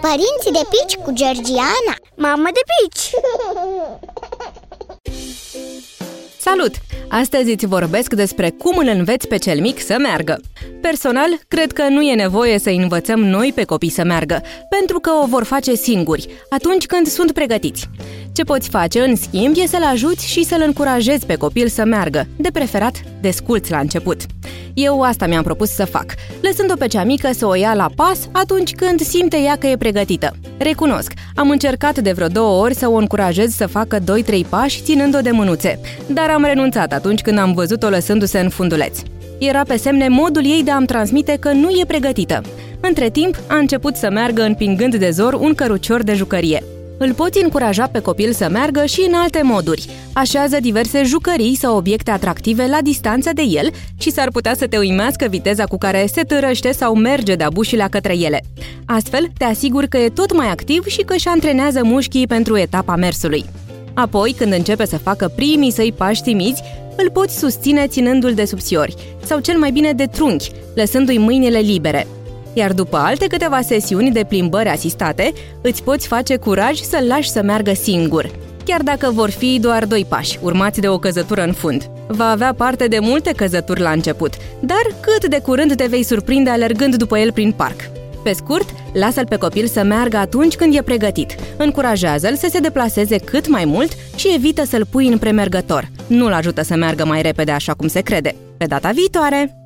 Părinții de pici cu Georgiana Mamă de pici! Salut! Astăzi îți vorbesc despre cum îl înveți pe cel mic să meargă. Personal, cred că nu e nevoie să învățăm noi pe copii să meargă, pentru că o vor face singuri, atunci când sunt pregătiți. Ce poți face, în schimb, e să-l ajuți și să-l încurajezi pe copil să meargă, de preferat desculți la început. Eu asta mi-am propus să fac, lăsând-o pe cea mică să o ia la pas atunci când simte ea că e pregătită. Recunosc, am încercat de vreo două ori să o încurajez să facă 2-3 pași ținând-o de mânuțe, dar am renunțat atunci când am văzut-o lăsându-se în funduleț. Era pe semne modul ei de a-mi transmite că nu e pregătită. Între timp, a început să meargă împingând de zor un cărucior de jucărie. Îl poți încuraja pe copil să meargă și în alte moduri. Așează diverse jucării sau obiecte atractive la distanță de el și s-ar putea să te uimească viteza cu care se târăște sau merge de-a bușilea către ele. Astfel, te asiguri că e tot mai activ și că își antrenează mușchii pentru etapa mersului. Apoi, când începe să facă primii săi pași timizi, îl poți susține ținându-l de subțiori sau cel mai bine de trunchi, lăsându-i mâinile libere iar după alte câteva sesiuni de plimbări asistate, îți poți face curaj să-l lași să meargă singur, chiar dacă vor fi doar doi pași, urmați de o căzătură în fund. Va avea parte de multe căzături la început, dar cât de curând te vei surprinde alergând după el prin parc. Pe scurt, lasă-l pe copil să meargă atunci când e pregătit. Încurajează-l să se deplaseze cât mai mult și evită să-l pui în premergător. Nu-l ajută să meargă mai repede așa cum se crede. Pe data viitoare!